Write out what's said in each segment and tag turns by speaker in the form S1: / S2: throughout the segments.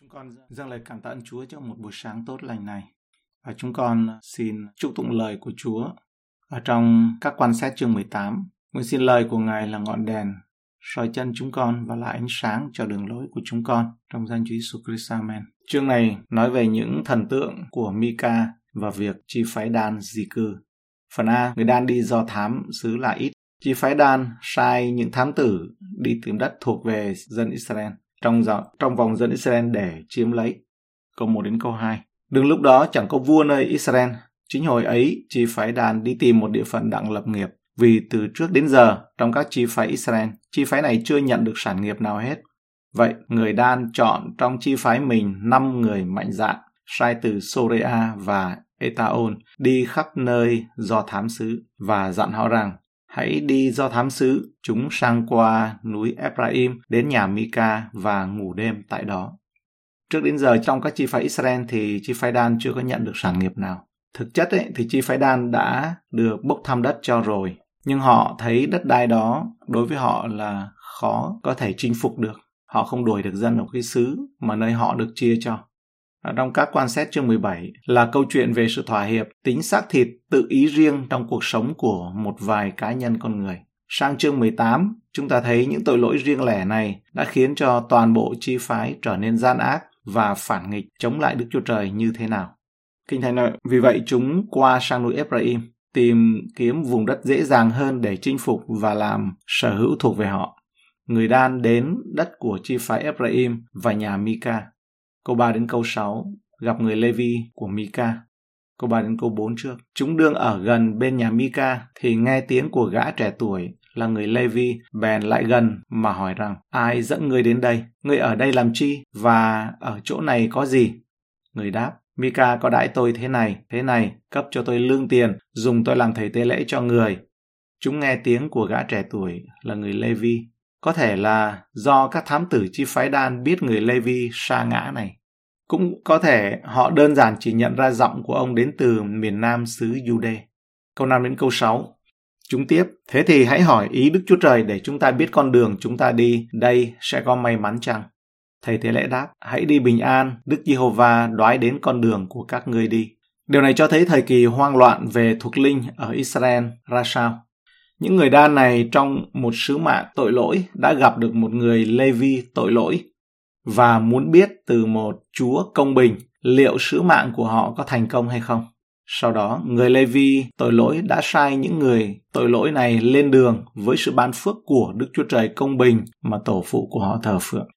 S1: Chúng con dâng lời cảm tạ ơn Chúa trong một buổi sáng tốt lành này. Và chúng con xin chúc tụng lời của Chúa ở trong các quan xét chương 18. Nguyện xin lời của Ngài là ngọn đèn soi chân chúng con và là ánh sáng cho đường lối của chúng con trong danh Chúa Jesus Christ. Amen. Chương này nói về những thần tượng của Mika và việc chi phái đan di cư. Phần A, người đan đi do thám xứ là ít. Chi phái đan sai những thám tử đi tìm đất thuộc về dân Israel trong, trong vòng dân Israel để chiếm lấy. Câu 1 đến câu 2. Đừng lúc đó chẳng có vua nơi Israel. Chính hồi ấy, chi phái đàn đi tìm một địa phận đặng lập nghiệp. Vì từ trước đến giờ, trong các chi phái Israel, chi phái này chưa nhận được sản nghiệp nào hết. Vậy, người đan chọn trong chi phái mình 5 người mạnh dạn, sai từ Sorea và Etaon đi khắp nơi do thám xứ và dặn họ rằng hãy đi do thám sứ chúng sang qua núi Ephraim đến nhà Mika và ngủ đêm tại đó. Trước đến giờ trong các chi phái Israel thì chi phái Dan chưa có nhận được sản nghiệp nào. Thực chất ấy, thì chi phái Dan đã được bốc thăm đất cho rồi, nhưng họ thấy đất đai đó đối với họ là khó có thể chinh phục được. Họ không đuổi được dân ở cái xứ mà nơi họ được chia cho trong các quan xét chương 17 là câu chuyện về sự thỏa hiệp, tính xác thịt, tự ý riêng trong cuộc sống của một vài cá nhân con người. Sang chương 18, chúng ta thấy những tội lỗi riêng lẻ này đã khiến cho toàn bộ chi phái trở nên gian ác và phản nghịch chống lại Đức Chúa Trời như thế nào. Kinh Thánh nói, vì vậy chúng qua sang núi Ephraim, tìm kiếm vùng đất dễ dàng hơn để chinh phục và làm sở hữu thuộc về họ. Người đan đến đất của chi phái Ephraim và nhà Mika Câu 3 đến câu 6 gặp người Levi của Mika. Câu 3 đến câu 4 trước. Chúng đương ở gần bên nhà Mika thì nghe tiếng của gã trẻ tuổi là người Levi bèn lại gần mà hỏi rằng ai dẫn ngươi đến đây? Ngươi ở đây làm chi? Và ở chỗ này có gì? Người đáp Mika có đãi tôi thế này, thế này, cấp cho tôi lương tiền, dùng tôi làm thầy tế lễ cho người. Chúng nghe tiếng của gã trẻ tuổi là người Levi có thể là do các thám tử chi phái đan biết người Levi sa ngã này. Cũng có thể họ đơn giản chỉ nhận ra giọng của ông đến từ miền nam xứ Jude. Câu 5 đến câu 6. Chúng tiếp, thế thì hãy hỏi ý Đức Chúa Trời để chúng ta biết con đường chúng ta đi, đây sẽ có may mắn chăng? Thầy Thế Lễ đáp, hãy đi bình an, Đức Giê-hô-va đoái đến con đường của các ngươi đi. Điều này cho thấy thời kỳ hoang loạn về thuộc linh ở Israel ra sao. Những người đan này trong một sứ mạng tội lỗi đã gặp được một người Levi tội lỗi và muốn biết từ một Chúa công bình liệu sứ mạng của họ có thành công hay không. Sau đó, người Levi tội lỗi đã sai những người tội lỗi này lên đường với sự ban phước của Đức Chúa Trời công bình mà tổ phụ của họ thờ phượng.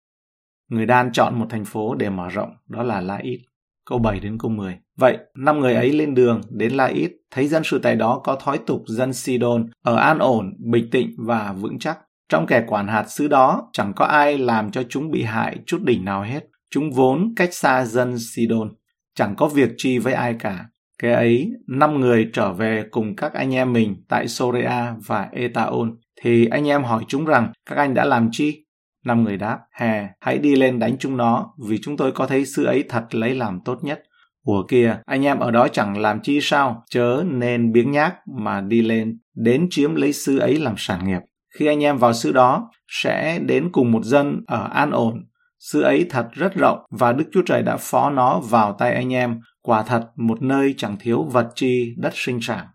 S1: Người Đan chọn một thành phố để mở rộng, đó là La Ít câu 7 đến câu 10. Vậy, năm người ấy lên đường đến La Ít, thấy dân sự tại đó có thói tục dân Sidon, ở an ổn, bình tĩnh và vững chắc. Trong kẻ quản hạt xứ đó, chẳng có ai làm cho chúng bị hại chút đỉnh nào hết. Chúng vốn cách xa dân Sidon, chẳng có việc chi với ai cả. Cái ấy, năm người trở về cùng các anh em mình tại Sorea và Etaon, thì anh em hỏi chúng rằng các anh đã làm chi? Năm người đáp, hè, hãy đi lên đánh chúng nó, vì chúng tôi có thấy sư ấy thật lấy làm tốt nhất. Ủa kìa, anh em ở đó chẳng làm chi sao, chớ nên biếng nhác mà đi lên, đến chiếm lấy sư ấy làm sản nghiệp. Khi anh em vào sư đó, sẽ đến cùng một dân ở an ổn. Sư ấy thật rất rộng và Đức Chúa Trời đã phó nó vào tay anh em, quả thật một nơi chẳng thiếu vật chi đất sinh sản.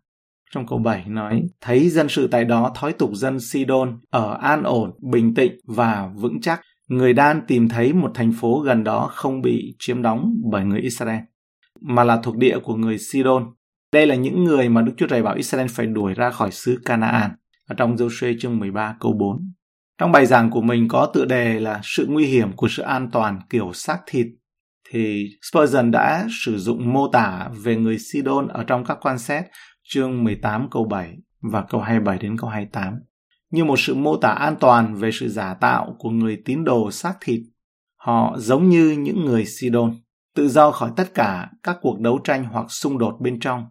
S1: Trong câu 7 nói, thấy dân sự tại đó thói tục dân Sidon ở an ổn, bình tĩnh và vững chắc. Người Đan tìm thấy một thành phố gần đó không bị chiếm đóng bởi người Israel, mà là thuộc địa của người Sidon. Đây là những người mà Đức Chúa Trời bảo Israel phải đuổi ra khỏi xứ Canaan ở trong Joshua chương 13 câu 4. Trong bài giảng của mình có tựa đề là sự nguy hiểm của sự an toàn kiểu xác thịt thì Spurgeon đã sử dụng mô tả về người Sidon ở trong các quan xét chương 18 câu 7 và câu 27 đến câu 28, như một sự mô tả an toàn về sự giả tạo của người tín đồ xác thịt. Họ giống như những người Sidon, tự do khỏi tất cả các cuộc đấu tranh hoặc xung đột bên trong,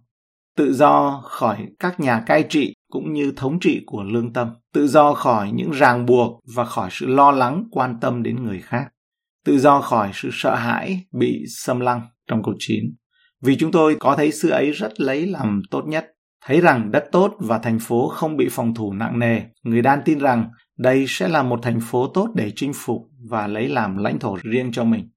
S1: tự do khỏi các nhà cai trị cũng như thống trị của lương tâm, tự do khỏi những ràng buộc và khỏi sự lo lắng quan tâm đến người khác, tự do khỏi sự sợ hãi bị xâm lăng trong câu 9 vì chúng tôi có thấy xứ ấy rất lấy làm tốt nhất, thấy rằng đất tốt và thành phố không bị phòng thủ nặng nề. Người đan tin rằng đây sẽ là một thành phố tốt để chinh phục và lấy làm lãnh thổ riêng cho mình.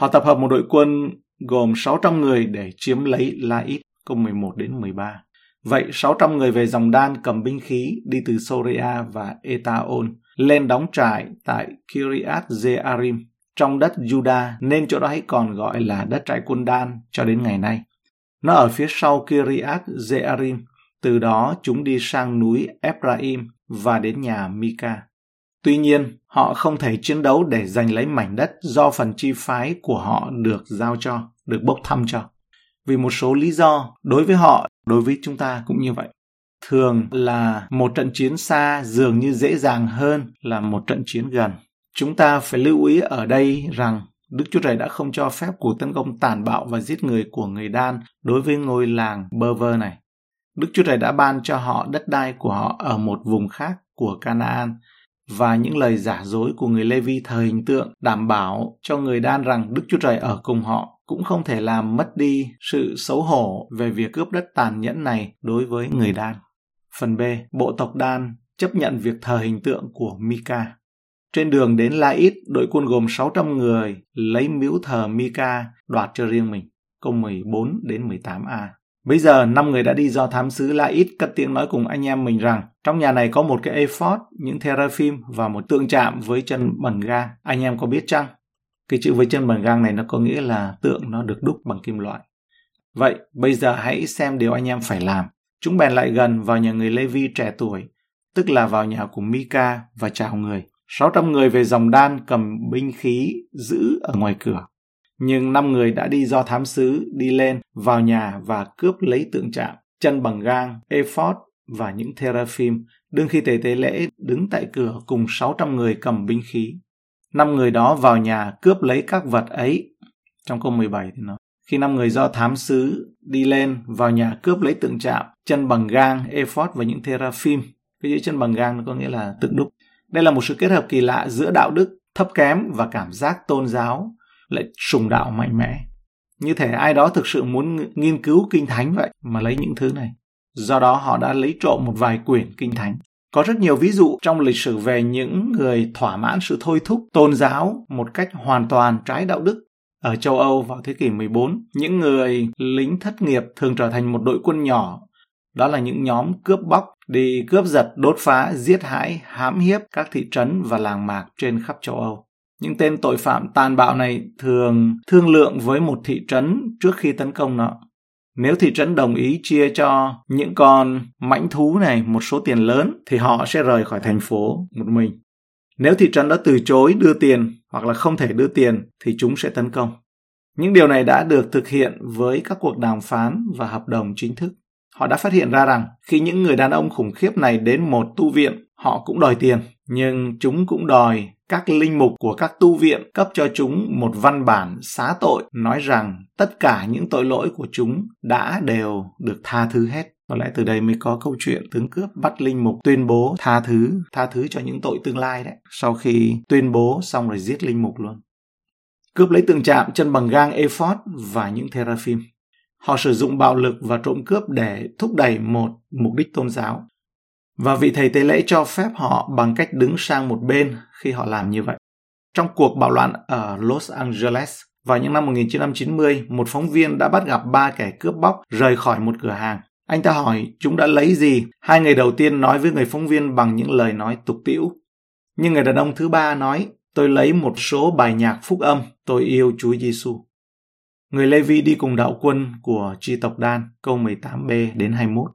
S1: Họ tập hợp một đội quân gồm 600 người để chiếm lấy Lait, câu 11 đến 13. Vậy 600 người về dòng đan cầm binh khí đi từ Soria và Etaon lên đóng trại tại Kiriat Jearim trong đất Juda nên chỗ đó hãy còn gọi là đất trại quân đan cho đến ngày nay. Nó ở phía sau Kiriat Jearim, từ đó chúng đi sang núi Ephraim và đến nhà Mika. Tuy nhiên, họ không thể chiến đấu để giành lấy mảnh đất do phần chi phái của họ được giao cho, được bốc thăm cho. Vì một số lý do, đối với họ, đối với chúng ta cũng như vậy. Thường là một trận chiến xa dường như dễ dàng hơn là một trận chiến gần. Chúng ta phải lưu ý ở đây rằng Đức Chúa Trời đã không cho phép cuộc tấn công tàn bạo và giết người của người Đan đối với ngôi làng bơ vơ này. Đức Chúa Trời đã ban cho họ đất đai của họ ở một vùng khác của Canaan và những lời giả dối của người Lê Vi thời hình tượng đảm bảo cho người Đan rằng Đức Chúa Trời ở cùng họ cũng không thể làm mất đi sự xấu hổ về việc cướp đất tàn nhẫn này đối với người Đan. Phần B, bộ tộc Đan chấp nhận việc thờ hình tượng của Mika. Trên đường đến La Ít, đội quân gồm 600 người lấy miếu thờ Mika đoạt cho riêng mình. Câu 14 đến 18a. Bây giờ, năm người đã đi do thám sứ La Ít cất tiếng nói cùng anh em mình rằng trong nhà này có một cái ephod, những teraphim và một tượng chạm với chân bẩn gang. Anh em có biết chăng? Cái chữ với chân bẩn gang này nó có nghĩa là tượng nó được đúc bằng kim loại. Vậy, bây giờ hãy xem điều anh em phải làm. Chúng bèn lại gần vào nhà người Levi trẻ tuổi, tức là vào nhà của Mika và chào người. 600 người về dòng đan cầm binh khí giữ ở ngoài cửa. Nhưng năm người đã đi do thám sứ đi lên vào nhà và cướp lấy tượng trạm chân bằng gang, ephod và những teraphim, đương khi tề tế lễ đứng tại cửa cùng 600 người cầm binh khí. Năm người đó vào nhà cướp lấy các vật ấy. Trong câu 17 thì nói, khi năm người do thám sứ đi lên vào nhà cướp lấy tượng chạm, chân bằng gang, ephod và những teraphim. Cái chữ chân bằng gang nó có nghĩa là tượng đúc. Đây là một sự kết hợp kỳ lạ giữa đạo đức thấp kém và cảm giác tôn giáo lại sùng đạo mạnh mẽ. Như thể ai đó thực sự muốn nghiên cứu kinh thánh vậy mà lấy những thứ này. Do đó họ đã lấy trộm một vài quyển kinh thánh. Có rất nhiều ví dụ trong lịch sử về những người thỏa mãn sự thôi thúc tôn giáo một cách hoàn toàn trái đạo đức. Ở châu Âu vào thế kỷ 14, những người lính thất nghiệp thường trở thành một đội quân nhỏ. Đó là những nhóm cướp bóc, đi cướp giật, đốt phá, giết hại, hãm hiếp các thị trấn và làng mạc trên khắp châu Âu. Những tên tội phạm tàn bạo này thường thương lượng với một thị trấn trước khi tấn công nó. Nếu thị trấn đồng ý chia cho những con mãnh thú này một số tiền lớn thì họ sẽ rời khỏi thành phố một mình. Nếu thị trấn đã từ chối đưa tiền hoặc là không thể đưa tiền thì chúng sẽ tấn công. Những điều này đã được thực hiện với các cuộc đàm phán và hợp đồng chính thức. Họ đã phát hiện ra rằng khi những người đàn ông khủng khiếp này đến một tu viện, họ cũng đòi tiền, nhưng chúng cũng đòi các linh mục của các tu viện cấp cho chúng một văn bản xá tội nói rằng tất cả những tội lỗi của chúng đã đều được tha thứ hết. Có lẽ từ đây mới có câu chuyện tướng cướp bắt linh mục tuyên bố tha thứ, tha thứ cho những tội tương lai đấy. Sau khi tuyên bố xong rồi giết linh mục luôn. Cướp lấy tượng chạm chân bằng gang ephod và những theraphim. Họ sử dụng bạo lực và trộm cướp để thúc đẩy một mục đích tôn giáo. Và vị thầy tế lễ cho phép họ bằng cách đứng sang một bên khi họ làm như vậy. Trong cuộc bạo loạn ở Los Angeles vào những năm 1990, một phóng viên đã bắt gặp ba kẻ cướp bóc rời khỏi một cửa hàng. Anh ta hỏi chúng đã lấy gì? Hai người đầu tiên nói với người phóng viên bằng những lời nói tục tĩu. Nhưng người đàn ông thứ ba nói, tôi lấy một số bài nhạc phúc âm, tôi yêu Chúa Giêsu. Người Levi đi cùng đạo quân của tri tộc Đan, câu 18b đến 21.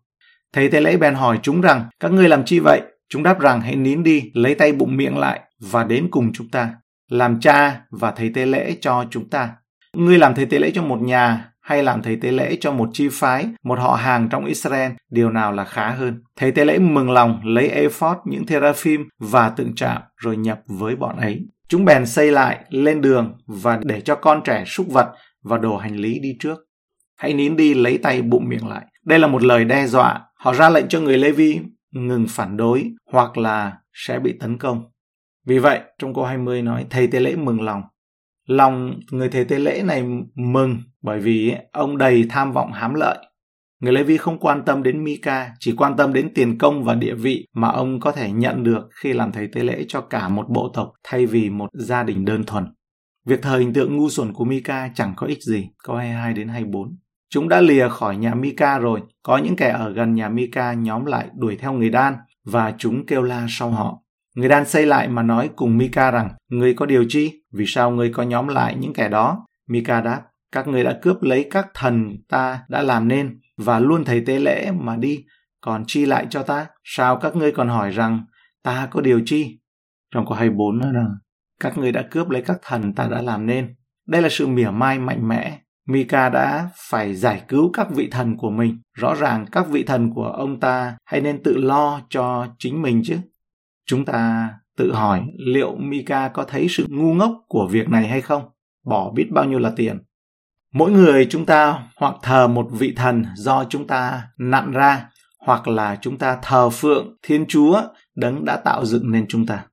S1: Thầy tế lễ bèn hỏi chúng rằng, các ngươi làm chi vậy? Chúng đáp rằng hãy nín đi, lấy tay bụng miệng lại và đến cùng chúng ta. Làm cha và thầy tế lễ cho chúng ta. Ngươi làm thầy tế lễ cho một nhà hay làm thầy tế lễ cho một chi phái, một họ hàng trong Israel, điều nào là khá hơn. Thầy tế lễ mừng lòng lấy ephod, những teraphim và tượng trạm rồi nhập với bọn ấy. Chúng bèn xây lại, lên đường và để cho con trẻ súc vật và đồ hành lý đi trước. Hãy nín đi lấy tay bụng miệng lại. Đây là một lời đe dọa. Họ ra lệnh cho người Levi ngừng phản đối hoặc là sẽ bị tấn công. Vì vậy, trong câu 20 nói, thầy tế lễ mừng lòng. Lòng người thầy tế lễ này mừng bởi vì ông đầy tham vọng hám lợi. Người Lê Vi không quan tâm đến Mika, chỉ quan tâm đến tiền công và địa vị mà ông có thể nhận được khi làm thầy tế lễ cho cả một bộ tộc thay vì một gia đình đơn thuần. Việc thờ hình tượng ngu xuẩn của Mika chẳng có ích gì, câu 22 đến 24. Chúng đã lìa khỏi nhà Mika rồi, có những kẻ ở gần nhà Mika nhóm lại đuổi theo người đan và chúng kêu la sau họ. Người đan xây lại mà nói cùng Mika rằng, người có điều chi? Vì sao người có nhóm lại những kẻ đó? Mika đáp, các người đã cướp lấy các thần ta đã làm nên và luôn thầy tế lễ mà đi, còn chi lại cho ta? Sao các ngươi còn hỏi rằng ta có điều chi? Trong câu 24 nói là các ngươi đã cướp lấy các thần ta đã làm nên. Đây là sự mỉa mai mạnh mẽ. Mika đã phải giải cứu các vị thần của mình. Rõ ràng các vị thần của ông ta hay nên tự lo cho chính mình chứ. Chúng ta tự hỏi liệu Mika có thấy sự ngu ngốc của việc này hay không? Bỏ biết bao nhiêu là tiền. Mỗi người chúng ta hoặc thờ một vị thần do chúng ta nặn ra, hoặc là chúng ta thờ phượng Thiên Chúa đấng đã tạo dựng nên chúng ta.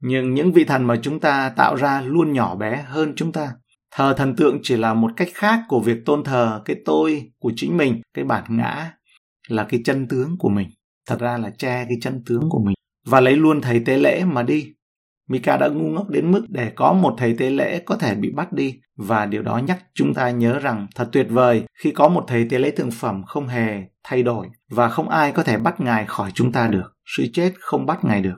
S1: Nhưng những vị thần mà chúng ta tạo ra luôn nhỏ bé hơn chúng ta. Thờ thần tượng chỉ là một cách khác của việc tôn thờ cái tôi của chính mình, cái bản ngã là cái chân tướng của mình. Thật ra là che cái chân tướng của mình và lấy luôn thầy tế lễ mà đi. Mika đã ngu ngốc đến mức để có một thầy tế lễ có thể bị bắt đi và điều đó nhắc chúng ta nhớ rằng thật tuyệt vời khi có một thầy tế lễ thượng phẩm không hề thay đổi và không ai có thể bắt ngài khỏi chúng ta được. Sự chết không bắt ngài được.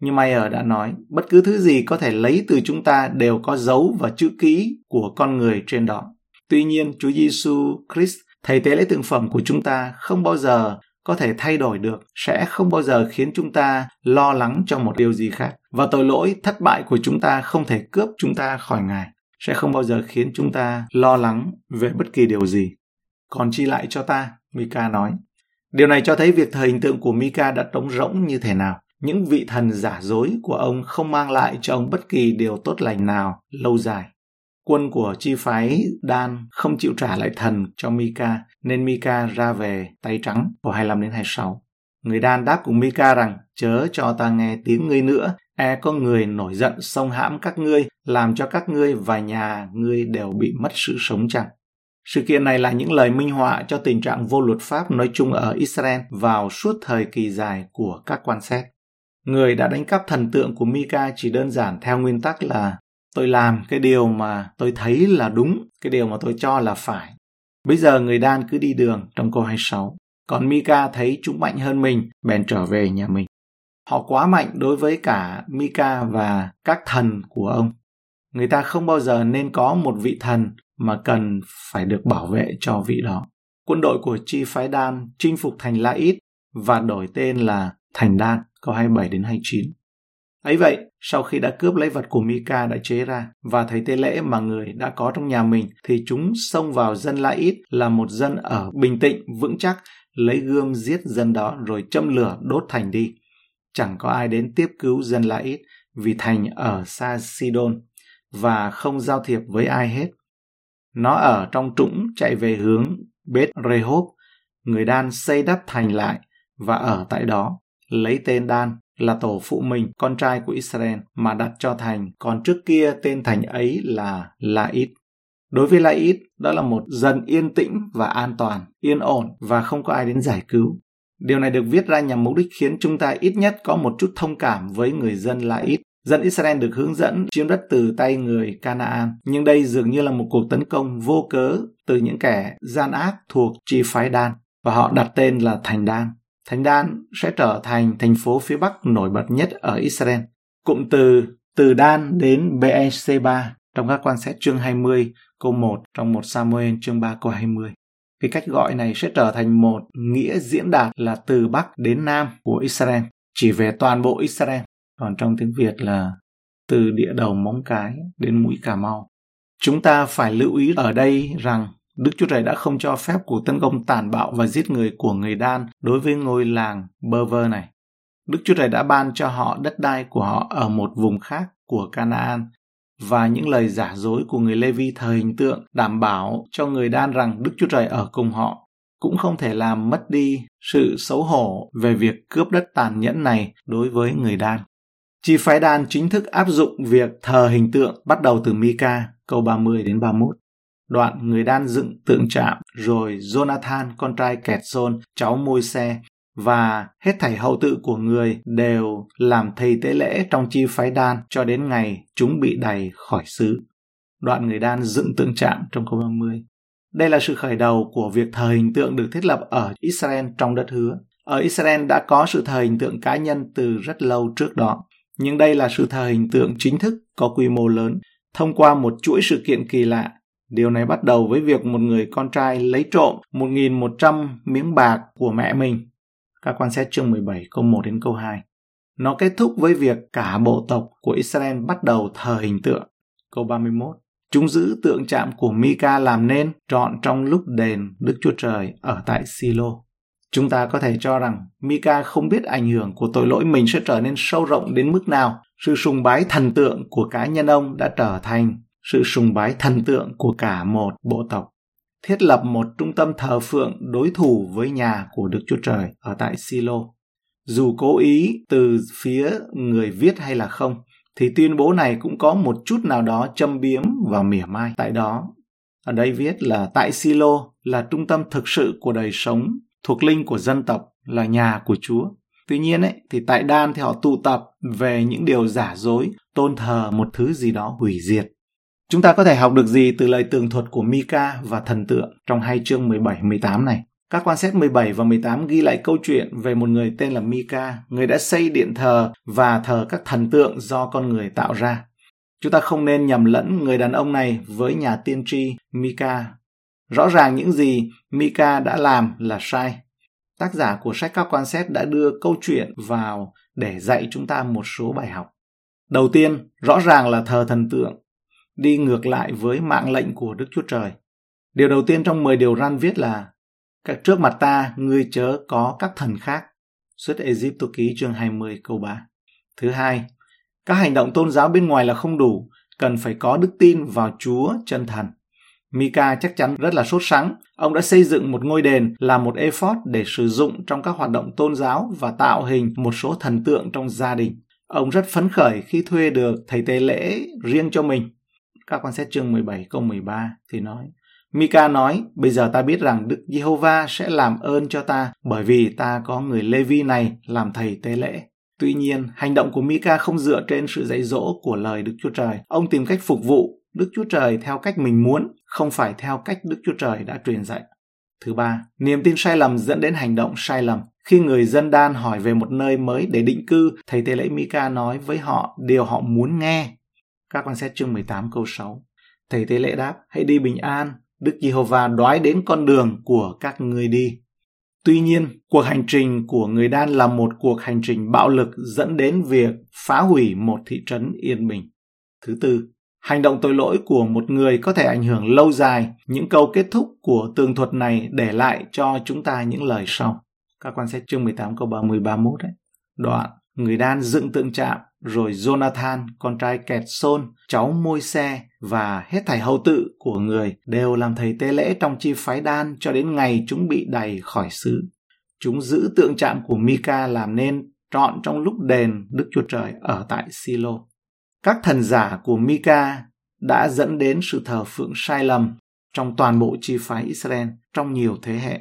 S1: Như Mayer đã nói, bất cứ thứ gì có thể lấy từ chúng ta đều có dấu và chữ ký của con người trên đó. Tuy nhiên, Chúa Giêsu Christ, thầy tế lễ tượng phẩm của chúng ta không bao giờ có thể thay đổi được, sẽ không bao giờ khiến chúng ta lo lắng cho một điều gì khác. Và tội lỗi, thất bại của chúng ta không thể cướp chúng ta khỏi Ngài, sẽ không bao giờ khiến chúng ta lo lắng về bất kỳ điều gì. Còn chi lại cho ta, Mika nói. Điều này cho thấy việc thờ hình tượng của Mika đã trống rỗng như thế nào. Những vị thần giả dối của ông không mang lại cho ông bất kỳ điều tốt lành nào lâu dài. Quân của chi phái Dan không chịu trả lại thần cho Mika, nên Mika ra về tay trắng vào 25 đến 26. Người Dan đáp cùng Mika rằng, chớ cho ta nghe tiếng ngươi nữa, e có người nổi giận xông hãm các ngươi, làm cho các ngươi và nhà ngươi đều bị mất sự sống chẳng. Sự kiện này là những lời minh họa cho tình trạng vô luật pháp nói chung ở Israel vào suốt thời kỳ dài của các quan xét. Người đã đánh cắp thần tượng của Mika chỉ đơn giản theo nguyên tắc là tôi làm cái điều mà tôi thấy là đúng, cái điều mà tôi cho là phải. Bây giờ người đan cứ đi đường trong câu 26. Còn Mika thấy chúng mạnh hơn mình, bèn trở về nhà mình. Họ quá mạnh đối với cả Mika và các thần của ông. Người ta không bao giờ nên có một vị thần mà cần phải được bảo vệ cho vị đó. Quân đội của chi phái Đan chinh phục thành La Ít và đổi tên là Thành Đan, câu 27 đến 29. Ấy vậy, sau khi đã cướp lấy vật của Mika đã chế ra và thấy tế lễ mà người đã có trong nhà mình thì chúng xông vào dân La Ít là một dân ở bình tĩnh, vững chắc, lấy gươm giết dân đó rồi châm lửa đốt thành đi. Chẳng có ai đến tiếp cứu dân La Ít vì thành ở xa Sidon và không giao thiệp với ai hết. Nó ở trong trũng chạy về hướng Bết Rehob, người Đan xây đắp thành lại và ở tại đó, lấy tên Dan là tổ phụ mình, con trai của Israel mà đặt cho thành, còn trước kia tên thành ấy là Laít. Đối với Laít, đó là một dân yên tĩnh và an toàn, yên ổn và không có ai đến giải cứu. Điều này được viết ra nhằm mục đích khiến chúng ta ít nhất có một chút thông cảm với người dân Laít. Dân Israel được hướng dẫn chiếm đất từ tay người Canaan, nhưng đây dường như là một cuộc tấn công vô cớ từ những kẻ gian ác thuộc chi phái Dan và họ đặt tên là Thành Đan. Thánh Đan sẽ trở thành thành phố phía Bắc nổi bật nhất ở Israel. Cụm từ từ Đan đến BEC3 trong các quan xét chương 20 câu 1 trong một Samuel chương 3 câu 20. Cái cách gọi này sẽ trở thành một nghĩa diễn đạt là từ Bắc đến Nam của Israel, chỉ về toàn bộ Israel. Còn trong tiếng Việt là từ địa đầu móng cái đến mũi Cà Mau. Chúng ta phải lưu ý ở đây rằng Đức Chúa Trời đã không cho phép cuộc tấn công tàn bạo và giết người của người Đan đối với ngôi làng bơ vơ này. Đức Chúa Trời đã ban cho họ đất đai của họ ở một vùng khác của Canaan, và những lời giả dối của người Lê-vi thờ hình tượng đảm bảo cho người Đan rằng Đức Chúa Trời ở cùng họ cũng không thể làm mất đi sự xấu hổ về việc cướp đất tàn nhẫn này đối với người Đan. Chi phái Đan chính thức áp dụng việc thờ hình tượng bắt đầu từ Mika câu 30 đến 31. Đoạn người đan dựng tượng chạm, rồi Jonathan, con trai kẹt Son, cháu môi xe, và hết thảy hậu tự của người đều làm thầy tế lễ trong chi phái đan cho đến ngày chúng bị đày khỏi xứ. đoạn người đan dựng tượng chạm trong câu 30. Đây là sự khởi đầu của việc thờ hình tượng được thiết lập ở Israel trong đất hứa. Ở Israel đã có sự thờ hình tượng cá nhân từ rất lâu trước đó, nhưng đây là sự thờ hình tượng chính thức có quy mô lớn thông qua một chuỗi sự kiện kỳ lạ. Điều này bắt đầu với việc một người con trai lấy trộm 1.100 miếng bạc của mẹ mình. Các quan xét chương 17 câu 1 đến câu 2. Nó kết thúc với việc cả bộ tộc của Israel bắt đầu thờ hình tượng. Câu 31. Chúng giữ tượng chạm của Mika làm nên trọn trong lúc đền Đức Chúa Trời ở tại Silo. Chúng ta có thể cho rằng Mika không biết ảnh hưởng của tội lỗi mình sẽ trở nên sâu rộng đến mức nào. Sự sùng bái thần tượng của cá nhân ông đã trở thành sự sùng bái thần tượng của cả một bộ tộc. Thiết lập một trung tâm thờ phượng đối thủ với nhà của Đức Chúa Trời ở tại Silo. Dù cố ý từ phía người viết hay là không, thì tuyên bố này cũng có một chút nào đó châm biếm và mỉa mai tại đó. Ở đây viết là tại Silo là trung tâm thực sự của đời sống thuộc linh của dân tộc là nhà của Chúa. Tuy nhiên ấy, thì tại Đan thì họ tụ tập về những điều giả dối, tôn thờ một thứ gì đó hủy diệt. Chúng ta có thể học được gì từ lời tường thuật của Mika và thần tượng trong hai chương 17-18 này? Các quan xét 17 và 18 ghi lại câu chuyện về một người tên là Mika, người đã xây điện thờ và thờ các thần tượng do con người tạo ra. Chúng ta không nên nhầm lẫn người đàn ông này với nhà tiên tri Mika. Rõ ràng những gì Mika đã làm là sai. Tác giả của sách các quan xét đã đưa câu chuyện vào để dạy chúng ta một số bài học. Đầu tiên, rõ ràng là thờ thần tượng, đi ngược lại với mạng lệnh của Đức Chúa Trời. Điều đầu tiên trong 10 điều răn viết là các trước mặt ta, ngươi chớ có các thần khác. Xuất Egypto ký chương 20 câu 3. Thứ hai, các hành động tôn giáo bên ngoài là không đủ, cần phải có đức tin vào Chúa chân thần. Mika chắc chắn rất là sốt sắng. Ông đã xây dựng một ngôi đền là một ephod để sử dụng trong các hoạt động tôn giáo và tạo hình một số thần tượng trong gia đình. Ông rất phấn khởi khi thuê được thầy tế lễ riêng cho mình. Các quan xét chương 17 câu 13 thì nói Mika nói, bây giờ ta biết rằng Đức Giê-hô-va sẽ làm ơn cho ta bởi vì ta có người Lê-vi này làm thầy tế lễ. Tuy nhiên, hành động của Mika không dựa trên sự dạy dỗ của lời Đức Chúa Trời. Ông tìm cách phục vụ Đức Chúa Trời theo cách mình muốn, không phải theo cách Đức Chúa Trời đã truyền dạy. Thứ ba, niềm tin sai lầm dẫn đến hành động sai lầm. Khi người dân đan hỏi về một nơi mới để định cư, thầy tế lễ Mika nói với họ điều họ muốn nghe. Các quan xét chương 18 câu 6. Thầy tế lễ đáp, hãy đi bình an, Đức Giê-hô-va đoái đến con đường của các ngươi đi. Tuy nhiên, cuộc hành trình của người đan là một cuộc hành trình bạo lực dẫn đến việc phá hủy một thị trấn yên bình. Thứ tư, hành động tội lỗi của một người có thể ảnh hưởng lâu dài. Những câu kết thúc của tường thuật này để lại cho chúng ta những lời sau. Các quan sát chương 18 câu 30-31 đấy. Đoạn, người đan dựng tượng chạm rồi Jonathan, con trai kẹt Sôn, cháu môi xe và hết thảy hầu tự của người đều làm thầy tế lễ trong chi phái đan cho đến ngày chúng bị đày khỏi xứ. Chúng giữ tượng trạng của Mika làm nên trọn trong lúc đền Đức Chúa Trời ở tại Silo. Các thần giả của Mika đã dẫn đến sự thờ phượng sai lầm trong toàn bộ chi phái Israel trong nhiều thế hệ.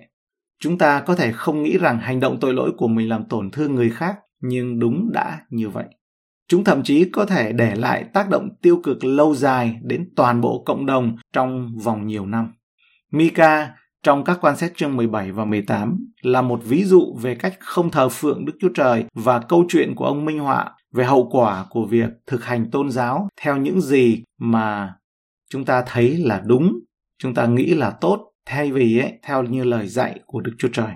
S1: Chúng ta có thể không nghĩ rằng hành động tội lỗi của mình làm tổn thương người khác, nhưng đúng đã như vậy. Chúng thậm chí có thể để lại tác động tiêu cực lâu dài đến toàn bộ cộng đồng trong vòng nhiều năm. Mika trong các quan xét chương 17 và 18 là một ví dụ về cách không thờ phượng Đức Chúa Trời và câu chuyện của ông minh họa về hậu quả của việc thực hành tôn giáo theo những gì mà chúng ta thấy là đúng, chúng ta nghĩ là tốt thay vì ấy, theo như lời dạy của Đức Chúa Trời.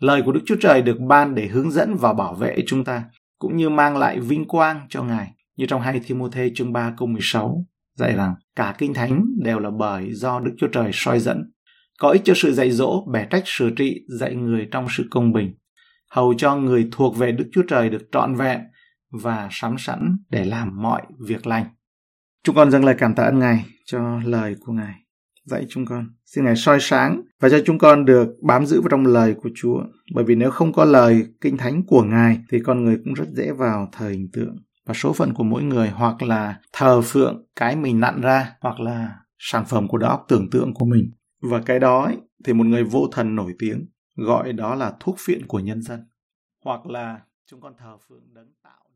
S1: Lời của Đức Chúa Trời được ban để hướng dẫn và bảo vệ chúng ta cũng như mang lại vinh quang cho Ngài. Như trong 2 Timothée chương 3 câu 16 dạy rằng cả kinh thánh đều là bởi do Đức Chúa Trời soi dẫn, có ích cho sự dạy dỗ, bẻ trách sửa trị, dạy người trong sự công bình, hầu cho người thuộc về Đức Chúa Trời được trọn vẹn và sắm sẵn để làm mọi việc lành. Chúng con dâng lời cảm tạ ơn Ngài cho lời của Ngài dạy chúng con. Xin Ngài soi sáng và cho chúng con được bám giữ vào trong lời của Chúa. Bởi vì nếu không có lời kinh thánh của Ngài thì con người cũng rất dễ vào thời hình tượng. Và số phận của mỗi người hoặc là thờ phượng cái mình nặn ra hoặc là sản phẩm của đó tưởng tượng của mình. Và cái đó ấy, thì một người vô thần nổi tiếng gọi đó là thuốc phiện của nhân dân. Hoặc là chúng con thờ phượng đấng tạo